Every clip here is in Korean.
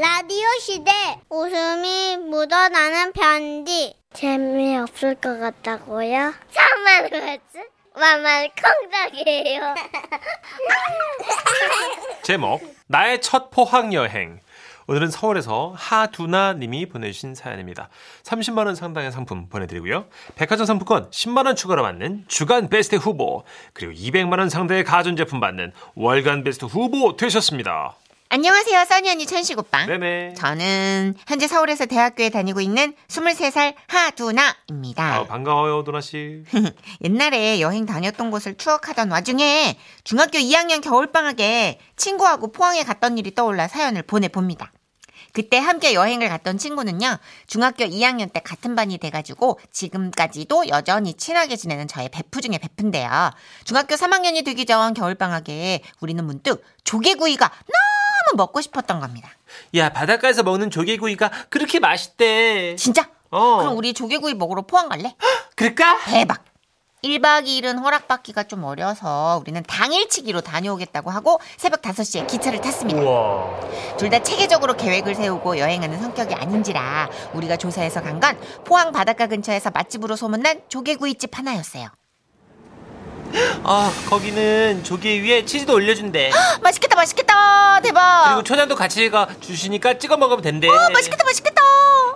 라디오 시대 웃음이 묻어나는 편지 재미없을 것 같다고요? 참말 그랬지? 만만 콩닥이에요 제목 나의 첫 포항 여행. 오늘은 서울에서 하두나 님이 보내주신 사연입니다. 30만 원 상당의 상품 보내드리고요. 백화점 상품권 10만 원 추가로 받는 주간 베스트 후보 그리고 200만 원 상당의 가전제품 받는 월간 베스트 후보 되셨습니다. 안녕하세요, 써니 언니 천식 오빠. 네네. 저는 현재 서울에서 대학교에 다니고 있는 23살 하두나입니다. 아, 반가워요 도나 씨. 옛날에 여행 다녔던 곳을 추억하던 와중에 중학교 2학년 겨울방학에 친구하고 포항에 갔던 일이 떠올라 사연을 보내봅니다. 그때 함께 여행을 갔던 친구는요, 중학교 2학년 때 같은 반이 돼가지고 지금까지도 여전히 친하게 지내는 저의 베프 중에 베프인데요. 중학교 3학년이 되기 전 겨울방학에 우리는 문득 조개구이가 너무 먹고 싶었던 겁니다. 야 바닷가에서 먹는 조개구이가 그렇게 맛있대. 진짜? 어. 그럼 우리 조개구이 먹으러 포항 갈래? 그럴까? 대박! 1박 2일은 허락받기가 좀 어려서 우리는 당일치기로 다녀오겠다고 하고 새벽 5시에 기차를 탔습니다. 둘 다 체계적으로 계획을 세우고 여행하는 성격이 아닌지라 우리가 조사해서 간 건 포항 바닷가 근처에서 맛집으로 소문난 조개구이집 하나였어요. 아 거기는 조개 위에 치즈도 올려준대. 맛있겠다 맛있겠다. 대박. 그리고 초장도 같이 가 주시니까 찍어 먹으면 된대. 어, 맛있겠다 맛있겠다.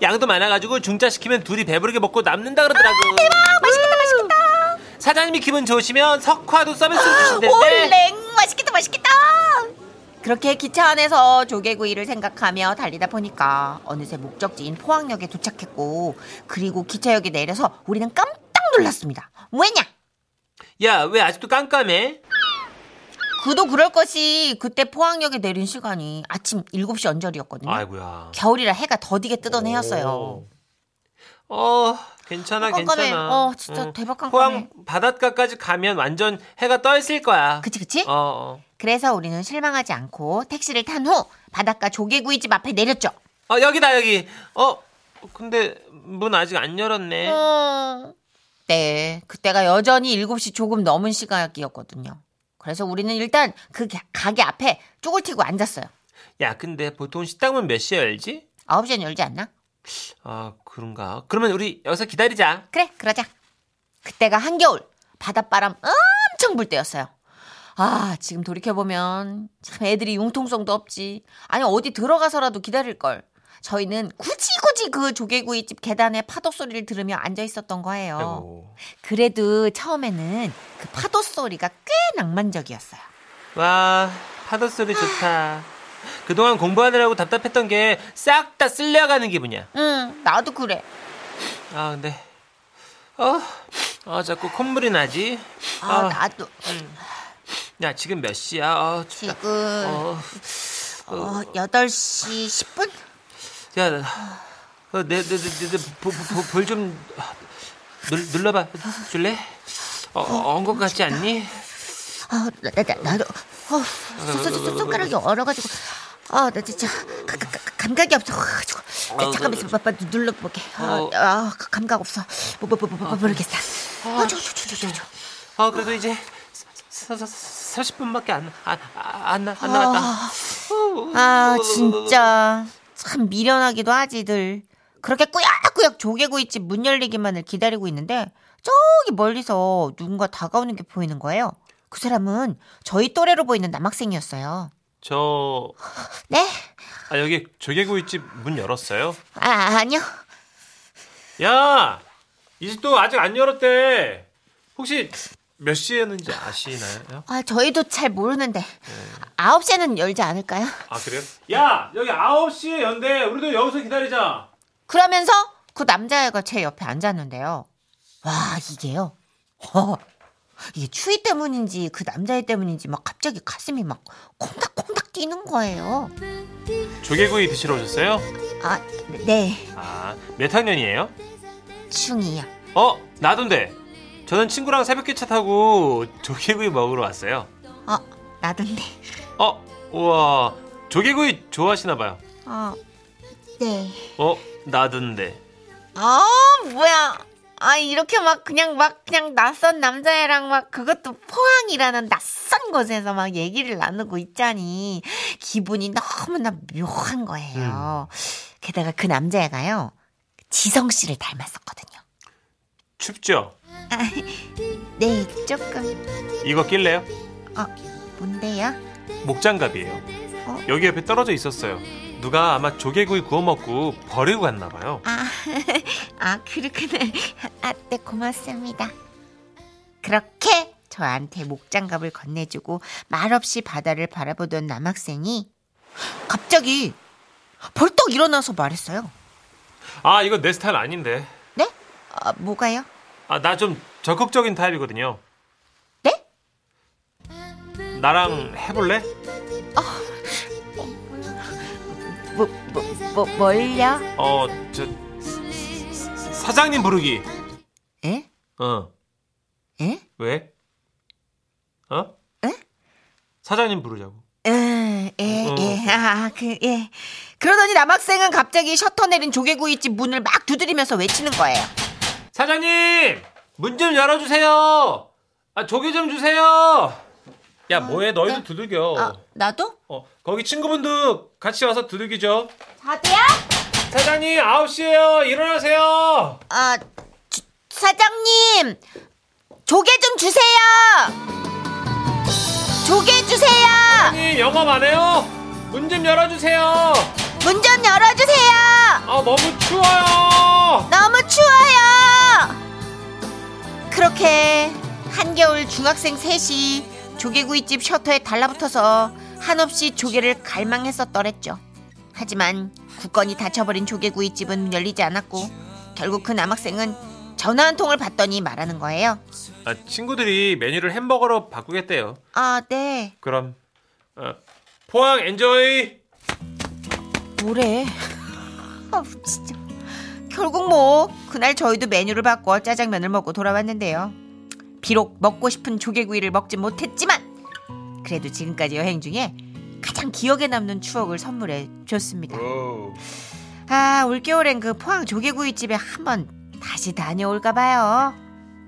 양도 많아가지고 중짜 시키면 둘이 배부르게 먹고 남는다 그러더라고. 아, 맛있겠다 맛있겠다. 사장님이 기분 좋으시면 석화도 서비스로 주신대. 올랭. 맛있겠다 맛있겠다. 그렇게 기차 안에서 조개구이를 생각하며 달리다 보니까 어느새 목적지인 포항역에 도착했고 그리고 기차역에 내려서 우리는 깜짝 놀랐습니다. 왜냐 야 왜 아직도 깜깜해? 그도 그럴 것이 그때 포항역에 내린 시간이 아침 7시 언저리였거든요 아이고야. 겨울이라 해가 더디게 뜨던 해였어요 오. 어 괜찮아 깜깜해. 괜찮아. 어, 진짜 대박 깜깜해. 포항 바닷가까지 가면 완전 해가 떠 있을 거야. 그치 그치? 어, 어. 그래서 우리는 실망하지 않고 택시를 탄 후 바닷가 조개구이집 앞에 내렸죠 어 여기다 여기. 어 근데 문 아직 안 열었네. 어... 네, 그때가 여전히 7시 조금 넘은 시각이었거든요. 그래서 우리는 일단 그 가- 가게 앞에 쪼글 튀고 앉았어요. 야 근데 보통 식당문 몇 시에 열지? 9시엔 열지 않나? 아 그런가? 그러면 우리 여기서 기다리자. 그래, 그러자. 그때가 한겨울, 바닷바람 엄청 불 때였어요. 아, 지금 돌이켜보면 참 애들이 융통성도 없지. 아니, 어디 들어가서라도 기다릴걸. 저희는 굳이 굳이 그 조개구이집 계단에 파도 소리를 들으며 앉아 있었던 거예요. 그래도 처음에는 그 파도 소리가 꽤 낭만적이었어요. 와 파도 소리 좋다. 그동안 공부하느라고 답답했던 게 싹 다 쓸려가는 기분이야. 응, 나도 그래. 아 근데 어, 아 자꾸 콧물이 나지. 아, 나도. 야 지금 몇 시야? 아, 춥다. 지금, 어, 어, 8시 10분? 야, 어, 내, 내, 내, 내, 볼좀 눌러봐 줄래? 어, 언것 같지 않니? 아, 나, 나, 나, 나도, 어, 손, 손, 손, 손가락이 얼어가지고, 아, 나 진짜, 가, 가, 가, 감각이 없어가지고. 야, 잠깐만 있어, 봐, 눌러볼게. 아, 어. 아, 가- 감각 없어. 뭐, 뭐, 뭐, 뭐, 뭐, 모르겠어. 아, 저, 저, 저, 저, 저, 저. 아 그래도 이제 30분밖에 안, 안, 안, 안 남았다. 아, 진짜. 참 미련하기도 하지들. 그렇게 꾸역꾸역 조개구이집 문 열리기만을 기다리고 있는데, 저기 멀리서 누군가 다가오는 게 보이는 거예요. 그 사람은 저희 또래로 보이는 남학생이었어요. 저, 네? 아, 여기 조개구이집 문 열었어요? 아, 아니요. 야! 이 집도 아직 안 열었대. 혹시 몇 시에는지 아시나요? 아, 저희도 잘 모르는데. 아홉 시에는 열지 않을까요? 아, 그래요? 야! 여기 9시에 연대. 우리도 여기서 기다리자. 그러면서 그 남자애가 제 옆에 앉았는데요. 와, 이게요. 어, 이게 추위 때문인지 그 남자애 때문인지 막 갑자기 가슴이 막 콩닥콩닥 뛰는 거예요. 조개구이 드시러 오셨어요? 아, 네. 아, 몇 학년이에요? 충이요. 어, 나던데. 저는 친구랑 새벽 기차 타고 조개구이 먹으러 왔어요. 어, 나던데. 어, 우와. 조개구이 좋아하시나 봐요. 어, 네. 어, 나던데. 아, 뭐야. 아, 이렇게 막 그냥 막 그냥 낯선 남자애랑 막 그것도 포항이라는 낯선 곳에서 막 얘기를 나누고 있자니 기분이 너무나 묘한 거예요. 게다가 그 남자애가요. 지성 씨를 닮았었거든요. 춥죠? 네, 조금. 이거 낄래요? 어, 뭔데요? 목장갑이에요. 어? 여기 옆에 떨어져 있었어요. 누가 아마 조개구이 구워 먹고 버리고 갔나 봐요. 아, 아, 그렇구나. 아, 네, 고맙습니다. 그렇게 저한테 목장갑을 건네주고 말없이 바다를 바라보던 남학생이 갑자기 벌떡 일어나서 말했어요. 아, 이거 내 스타일 아닌데. 네? 아, 뭐가요? 아, 나 좀 적극적인 타입이거든요. 네? 나랑 해볼래? 뭐, 뭐, 뭐, 뭘요? 어, 저 사장님 부르기. 에? 어, 에? 왜? 어? 에? 사장님 부르자고. 에, 에, 어. 예, 아, 그, 예. 그러더니 남학생은 갑자기 셔터 내린 조개구이집 문을 막 두드리면서 외치는 거예요. 사장님, 문 좀 열어주세요. 아, 조개 좀 주세요. 야, 뭐해? 너희도 네. 두들겨. 아, 나도? 어, 거기 친구분도 같이 와서 두들기죠. 자두야? 사장님, 9시에요. 일어나세요. 아, 주- 사장님, 조개 좀 주세요. 조개 주세요. 사장님, 영업 안 해요? 문 좀 열어주세요. 문 좀 열어주세요. 아, 너무 추워요. 너무 추워요. 그렇게 한겨울 중학생 셋이 조개구이집 셔터에 달라붙어서 한없이 조개를 갈망했었더랬죠. 하지만 굳건히 닫혀버린 조개구이집은 열리지 않았고 결국 그 남학생은 전화 한 통을 받더니 말하는 거예요. 아, 친구들이 메뉴를 햄버거로 바꾸겠대요. 아, 네. 그럼 어, 포항 엔조이. 뭐래? 아, 진짜. 결국 뭐 그날 저희도 메뉴를 바꿔 짜장면을 먹고 돌아왔는데요. 비록 먹고 싶은 조개구이를 먹지 못했지만 그래도 지금까지 여행 중에 가장 기억에 남는 추억을 선물해 줬습니다. 오. 아, 올겨울엔 그 포항 조개구이 집에 한번 다시 다녀올까 봐요.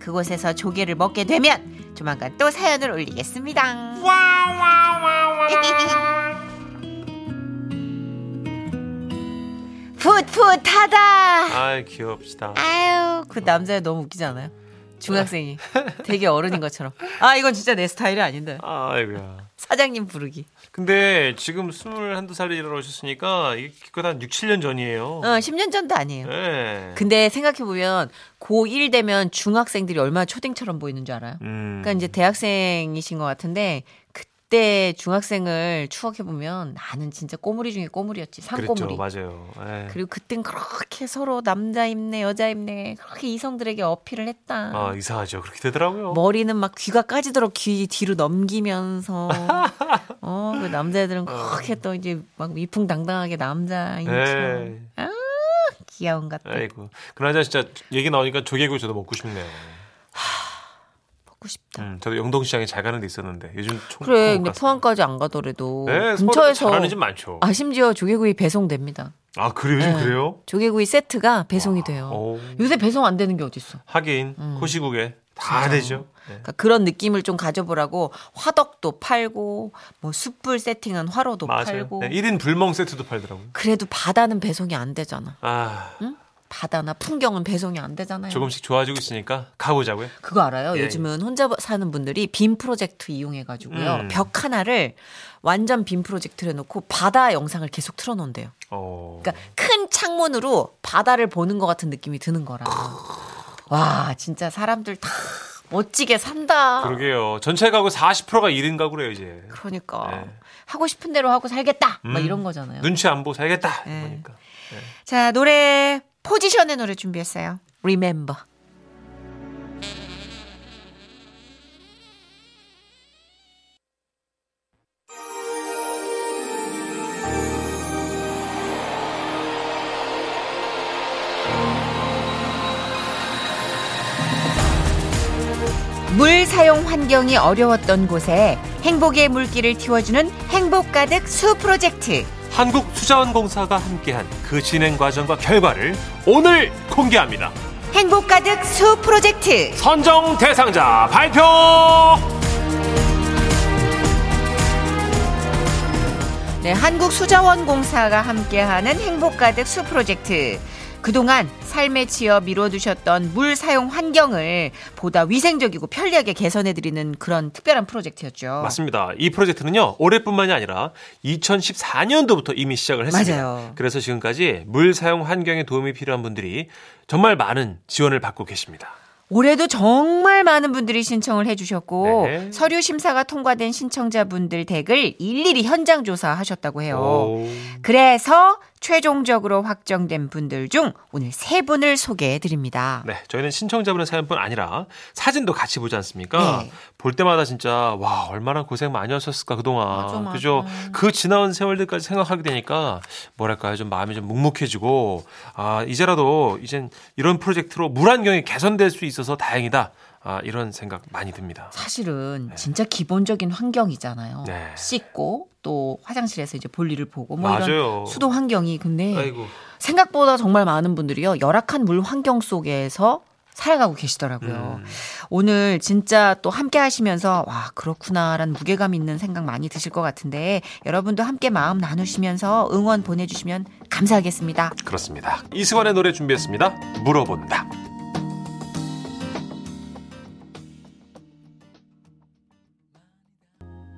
그곳에서 조개를 먹게 되면 조만간 또 사연을 올리겠습니다. 풋 풋하다. 아, 귀엽시다. 아유, 그 남자 너무 웃기지 않아요? 중학생이 되게 어른인 것처럼. 아, 이건 진짜 내 스타일이 아닌데. 아이고야. 사장님 부르기. 근데 지금 21, 살에 일어나셨으니까 이게 기껏 한 6, 7년 전이에요. 어, 10년 전도 아니에요. 네. 근데 생각해보면 고1 되면 중학생들이 얼마나 초딩처럼 보이는 줄 알아요? 음. 그러니까 이제 대학생이신 것 같은데 그 때 중학생을 추억해보면 나는 진짜 꼬물이 중에 꼬물이었지. 산꼬물이. 그랬죠. 맞아요. 예. 그리고 그땐 그렇게 서로 남자 입네 여자 입네 그렇게 이성들에게 어필을 했다. 아, 이상하죠. 그렇게 되더라고요. 머리는 막 귀가 까지도록 귀 뒤로 넘기면서 어 그 남자애들은 그렇게 또 이제 막 위풍당당하게 남자인 척 예. 귀여운 것들 아이고. 그나저나 진짜 얘기 나오니까 조개구이 저도 먹고 싶네요. 먹고 싶다. 음, 저도 영동시장에 잘 가는 데 있었는데 요즘 총 그래 못 근데. 포항까지 안 가더라도 네, 근처에서 잘하는 집 많죠. 아 심지어 조개구이 배송됩니다. 아, 그래요? 요즘 네. 그래요? 조개구이 세트가 배송이 돼요. 오. 요새 배송 안 되는 게 어딨어. 하긴 코시국에 다 진짜. 되죠. 네. 그러니까 그런 느낌을 좀 가져보라고 화덕도 팔고 뭐 숯불 세팅한 화로도 맞아요. 팔고 네, 1인 불멍 세트도 팔더라고요. 그래도 바다는 배송이 안 되잖아. 아, 응? 바다나 풍경은 배송이 안 되잖아요. 조금씩 좋아지고 있으니까 가보자고요. 그거 알아요? 예, 요즘은 혼자 사는 분들이 빔 프로젝트 이용해가지고요. 음. 벽 하나를 완전 빔 프로젝트를 해놓고 바다 영상을 계속 틀어놓은대요. 어. 그러니까 큰 창문으로 바다를 보는 것 같은 느낌이 드는 거라. 와, 진짜 사람들 다 멋지게 산다. 그러게요. 전체 가구 40%가 1인 가구래요, 이제. 그러니까 네. 하고 싶은 대로 하고 살겠다. 막 음. 이런 거잖아요. 눈치 안 보고 살겠다. 네. 그러니까. 자, 노래 포지션의 노래 준비했어요. Remember. 물 사용 환경이 어려웠던 곳에 행복의 물길을 틔워주는 행복 가득 수 프로젝트. 한국투자원공사가 함께한 그 진행 과정과 결과를 오늘 공개합니다. 행복 가득 수 프로젝트 선정 대상자 발표! 네, 한국수자원공사가 함께하는 행복 가득 수 프로젝트. 그동안 삶에 치여 미뤄두셨던 물 사용 환경을 보다 위생적이고 편리하게 개선해드리는 그런 특별한 프로젝트였죠. 맞습니다. 이 프로젝트는요, 올해뿐만이 아니라 2014년도부터 이미 시작을 했습니다. 맞아요. 그래서 지금까지 물 사용 환경에 도움이 필요한 분들이 정말 많은 지원을 받고 계십니다. 올해도 정말 많은 분들이 신청을 해주셨고 네. 서류 심사가 통과된 신청자분들 댁을 일일이 현장 조사하셨다고 해요. 오. 그래서 최종적으로 확정된 분들 중 오늘 세 분을 소개해 드립니다. 네, 저희는 신청자분의 사연뿐 아니라 사진도 같이 보지 않습니까? 네. 볼 때마다 진짜 와 얼마나 고생 많이 하셨을까 그동안 맞아, 맞아. 그죠? 그 지나온 세월들까지 생각하게 되니까 뭐랄까요 좀 마음이 좀 묵묵해지고 아 이제라도 이젠 이런 프로젝트로 물 환경이 개선될 수 있어서 다행이다. 아 이런 생각 많이 듭니다. 사실은 진짜 기본적인 환경이잖아요. 네. 씻고 또 화장실에서 이제 볼일을 보고 뭐 맞아요. 이런 수도 환경이 근데 아이고 생각보다 정말 많은 분들이요 열악한 물 환경 속에서 살아가고 계시더라고요. 음. 오늘 진짜 또 함께 하시면서 와 그렇구나라는 무게감 있는 생각 많이 드실 것 같은데 여러분도 함께 마음 나누시면서 응원 보내주시면 감사하겠습니다. 그렇습니다. 이승환의 노래 준비했습니다. 물어본다.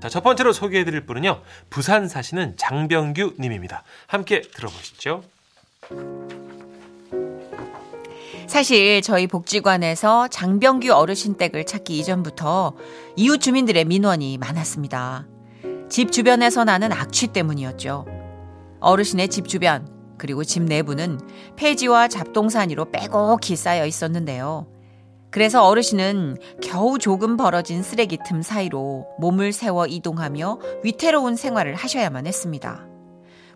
자, 첫 번째로 소개해 드릴 분은요, 부산 사시는 장병규 님입니다. 함께 들어보시죠. 사실 저희 복지관에서 장병규 어르신 댁을 찾기 이전부터 이웃 주민들의 민원이 많았습니다. 집 주변에서 나는 악취 때문이었죠. 어르신의 집 주변 그리고 집 내부는 폐지와 잡동사니로 빼곡히 쌓여 있었는데요. 그래서 어르신은 겨우 조금 벌어진 쓰레기 틈 사이로 몸을 세워 이동하며 위태로운 생활을 하셔야만 했습니다.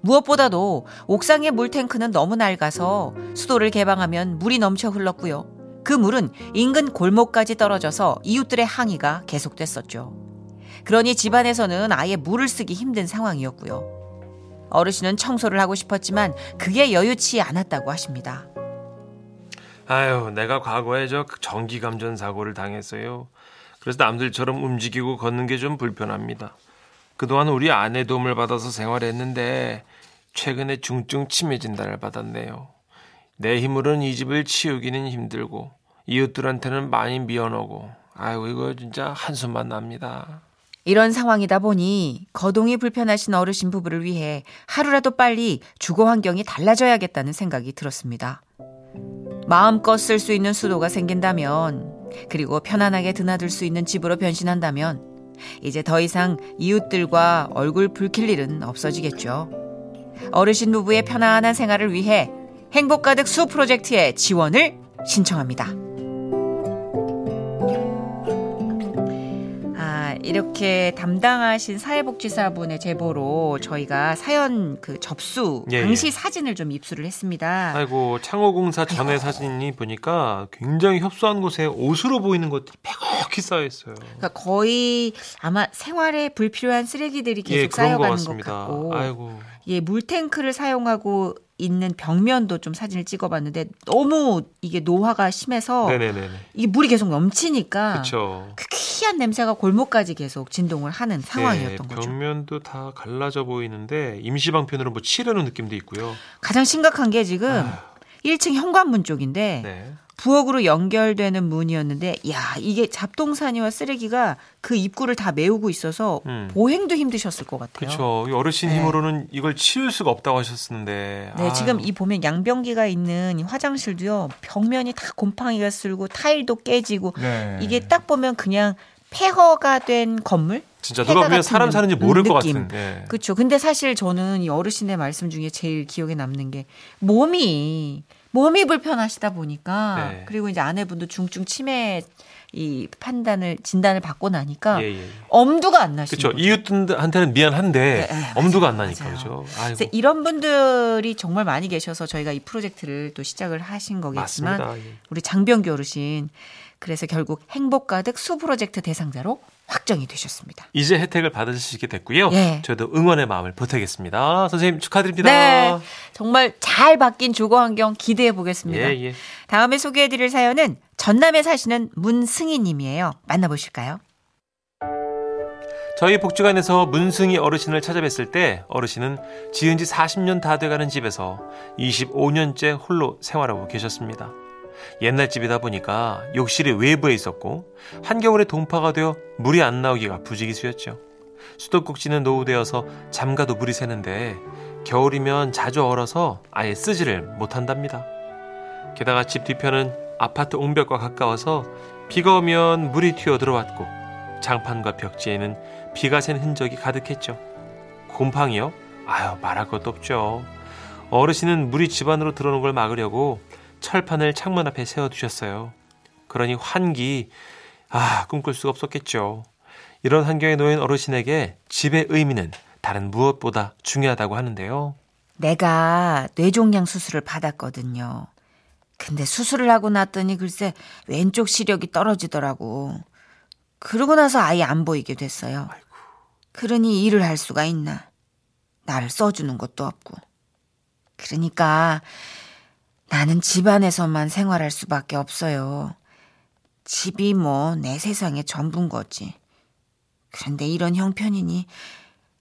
무엇보다도 옥상의 물탱크는 너무 낡아서 수도를 개방하면 물이 넘쳐 흘렀고요. 그 물은 인근 골목까지 떨어져서 이웃들의 항의가 계속됐었죠. 그러니 집안에서는 아예 물을 쓰기 힘든 상황이었고요. 어르신은 청소를 하고 싶었지만 그게 여유치 않았다고 하십니다. 아유, 내가 과거에 저 전기 감전 사고를 당했어요. 그래서 남들처럼 움직이고 걷는 게 좀 불편합니다. 그동안 우리 아내 도움을 받아서 생활했는데 최근에 중증 치매 진단을 받았네요. 내 힘으로는 이 집을 치우기는 힘들고 이웃들한테는 많이 미안하고 아이고 이거 진짜 한숨만 납니다. 이런 상황이다 보니 거동이 불편하신 어르신 부부를 위해 하루라도 빨리 주거 환경이 달라져야겠다는 생각이 들었습니다. 마음껏 쓸 수 있는 수도가 생긴다면, 그리고 편안하게 드나들 수 있는 집으로 변신한다면, 이제 더 이상 이웃들과 얼굴 붉힐 일은 없어지겠죠. 어르신 부부의 편안한 생활을 위해 행복 가득 수 프로젝트의 지원을 신청합니다. 이렇게 담당하신 사회복지사분의 제보로 저희가 사연 그 접수 예, 당시 예. 사진을 좀 입수를 했습니다. 아이고 창호공사 전에 사진이 보니까 굉장히 협소한 곳에 옷으로 보이는 것들이 빼곡히 쌓여 있어요. 그러니까 거의 아마 생활에 불필요한 쓰레기들이 계속 예, 그런 것 쌓여가는 것, 같습니다. 같고, 아이고. 예, 물탱크를 사용하고 있는 벽면도 좀 사진을 찍어봤는데 너무 이게 노화가 심해서 네네네네. 이게 물이 계속 넘치니까 그렇죠. 그 희한 냄새가 골목까지 계속 진동을 하는 상황이었던 네, 거죠. 벽면도 다 갈라져 보이는데 임시 방편으로 뭐 칠해놓은 느낌도 있고요. 가장 심각한 게 지금 아휴. 1층 현관문 쪽인데 네. 부엌으로 연결되는 문이었는데 야 이게 잡동사니와 쓰레기가 그 입구를 다 메우고 있어서 음. 보행도 힘드셨을 것 같아요. 그렇죠. 이 어르신 네. 힘으로는 이걸 치울 수가 없다고 하셨었는데. 네, 아유. 지금 이 보면 양변기가 있는 이 화장실도요. 벽면이 다 곰팡이가 쓸고 타일도 깨지고 네. 이게 딱 보면 그냥 폐허가 된 건물? 진짜 누가 보면 사람 느- 사는지 모를 것 느낌. 같은. 예. 그렇죠. 근데 사실 저는 이 어르신의 말씀 중에 제일 기억에 남는 게 몸이 몸이 불편하시다 보니까 네. 그리고 이제 아내분도 중증 치매 이 판단을 진단을 받고 나니까 예, 예. 엄두가 안 나시는 그렇죠. 이웃들한테는 미안한데 네, 네, 엄두가 안 맞아요. 나니까 맞아요. 그죠. 그래서. 이런 분들이 정말 많이 계셔서 저희가 이 프로젝트를 또 시작을 하신 거겠지만 맞습니다. 예. 우리 장병규 어르신 그래서 결국 행복 가득 수 프로젝트 대상자로 확정이 되셨습니다. 이제 혜택을 받으실 수 있게 됐고요. 예. 저도 응원의 마음을 보태겠습니다. 선생님 축하드립니다. 네. 정말 잘 바뀐 주거 환경 기대해 보겠습니다. 예, 예. 다음에 소개해 드릴 사연은 전남에 사시는 문승희 님이에요. 만나보실까요? 저희 복지관에서 문승희 어르신을 찾아뵀을 때 어르신은 지은 지 40년 다 돼가는 집에서 25년째 홀로 생활하고 계셨습니다. 옛날 집이다 보니까 욕실이 외부에 있었고 한겨울에 동파가 되어 물이 안 나오기가 부지기수였죠. 수도꼭지는 노후되어서 잠가도 물이 새는데 겨울이면 자주 얼어서 아예 쓰지를 못한답니다. 게다가 집 뒤편은 아파트 옹벽과 가까워서 비가 오면 물이 튀어 들어왔고 장판과 벽지에는 비가 샌 흔적이 가득했죠. 곰팡이요? 아유 말할 것도 없죠. 어르신은 물이 집 안으로 들어오는 걸 막으려고 철판을 창문 앞에 세워두셨어요. 그러니 환기 아 꿈꿀 수가 없었겠죠. 이런 환경에 놓인 어르신에게 집의 의미는 다른 무엇보다 중요하다고 하는데요. 내가 뇌종양 수술을 받았거든요. 근데 수술을 하고 났더니 글쎄 왼쪽 시력이 떨어지더라고. 그러고 나서 아예 안 보이게 됐어요. 그러니 일을 할 수가 있나. 나를 써주는 것도 없고. 그러니까 나는 집 안에서만 생활할 수밖에 없어요. 집이 뭐 내 세상의 전부인 거지. 그런데 이런 형편이니,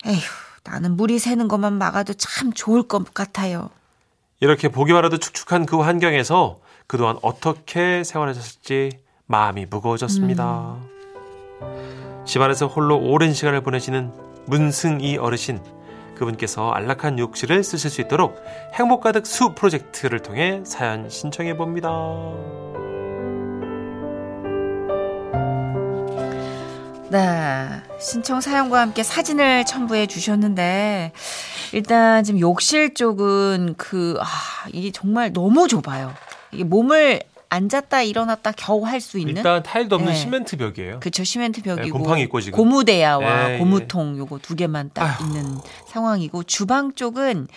에휴, 나는 물이 새는 것만 막아도 참 좋을 것 같아요. 이렇게 보기만 해도 축축한 그 환경에서 그동안 어떻게 생활하셨을지 마음이 무거워졌습니다. 집안에서 홀로 오랜 시간을 보내시는 문승희 어르신. 그분께서 안락한 욕실을 쓰실 수 있도록 행복 가득 수 프로젝트를 통해 사연 신청해 봅니다. 네. 신청 사연과 함께 사진을 첨부해 주셨는데, 일단 지금 욕실 쪽은 그, 아, 이게 정말 너무 좁아요. 이게 몸을 앉았다 일어났다 겨우 할 수 있는. 일단 타일도 없는 네. 시멘트 벽이에요. 그쵸, 시멘트 벽이고. 네, 곰팡이 있고 지금. 고무대야와 예, 고무통 요거 두 개만 딱 아휴. 있는 상황이고, 주방 쪽은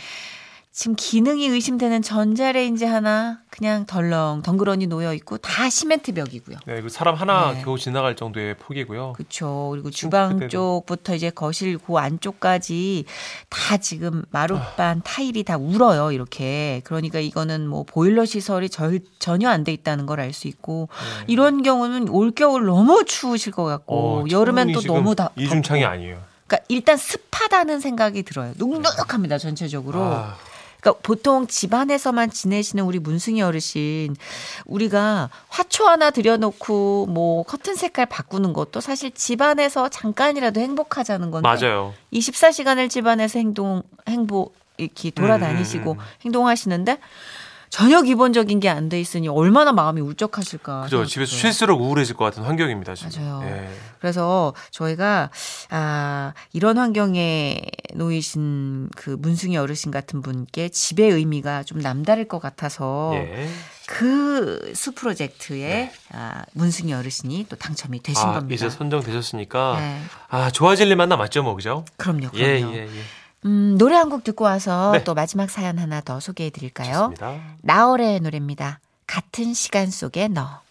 지금 기능이 의심되는 전자레인지 하나 그냥 덜렁 덩그러니 놓여 있고 다 시멘트 벽이고요. 네, 그 사람 하나 네. 겨우 지나갈 정도의 폭이고요. 그렇죠. 그리고 주방 싱크대도. 쪽부터 이제 거실 그 안쪽까지 다 지금 마룻반 아. 타일이 다 울어요. 이렇게. 그러니까 이거는 뭐 보일러 시설이 절, 전혀 안 돼 있다는 걸 알 수 있고 네. 이런 경우는 올 겨울 너무 추우실 것 같고 어, 여름엔 또 너무 다 이중창이 덥고. 아니에요. 그러니까 일단 습하다는 생각이 들어요. 눅눅합니다 전체적으로. 아, 그러니까 보통 집안에서만 지내시는 우리 문승희 어르신 우리가 화초 하나 들여놓고 뭐 커튼 색깔 바꾸는 것도 사실 집안에서 잠깐이라도 행복하자는 건데 맞아요. 24시간을 집안에서 행동 행복 이렇게 돌아다니시고 음, 음, 음. 행동하시는데 전혀 기본적인 게 안 돼 있으니 얼마나 마음이 울적하실까. 그죠. 집에서. 쉴수록 우울해질 것 같은 환경입니다. 지금. 맞아요. 예. 그래서 저희가 아 이런 환경에 놓이신 그 문승희 어르신 같은 분께 집의 의미가 좀 남다를 것 같아서 예. 그수 프로젝트에 네. 아, 문승희 어르신이 또 당첨이 되신 아, 겁니다. 이제 선정되셨으니까 네. 아 좋아질 일만 남았죠, 뭐 그죠? 그럼요, 그럼요. 예, 예, 예. 음, 노래 한 곡 듣고 와서 네. 또 마지막 사연 하나 더 소개해 드릴까요? 나얼의 노래입니다. 같은 시간 속에 너.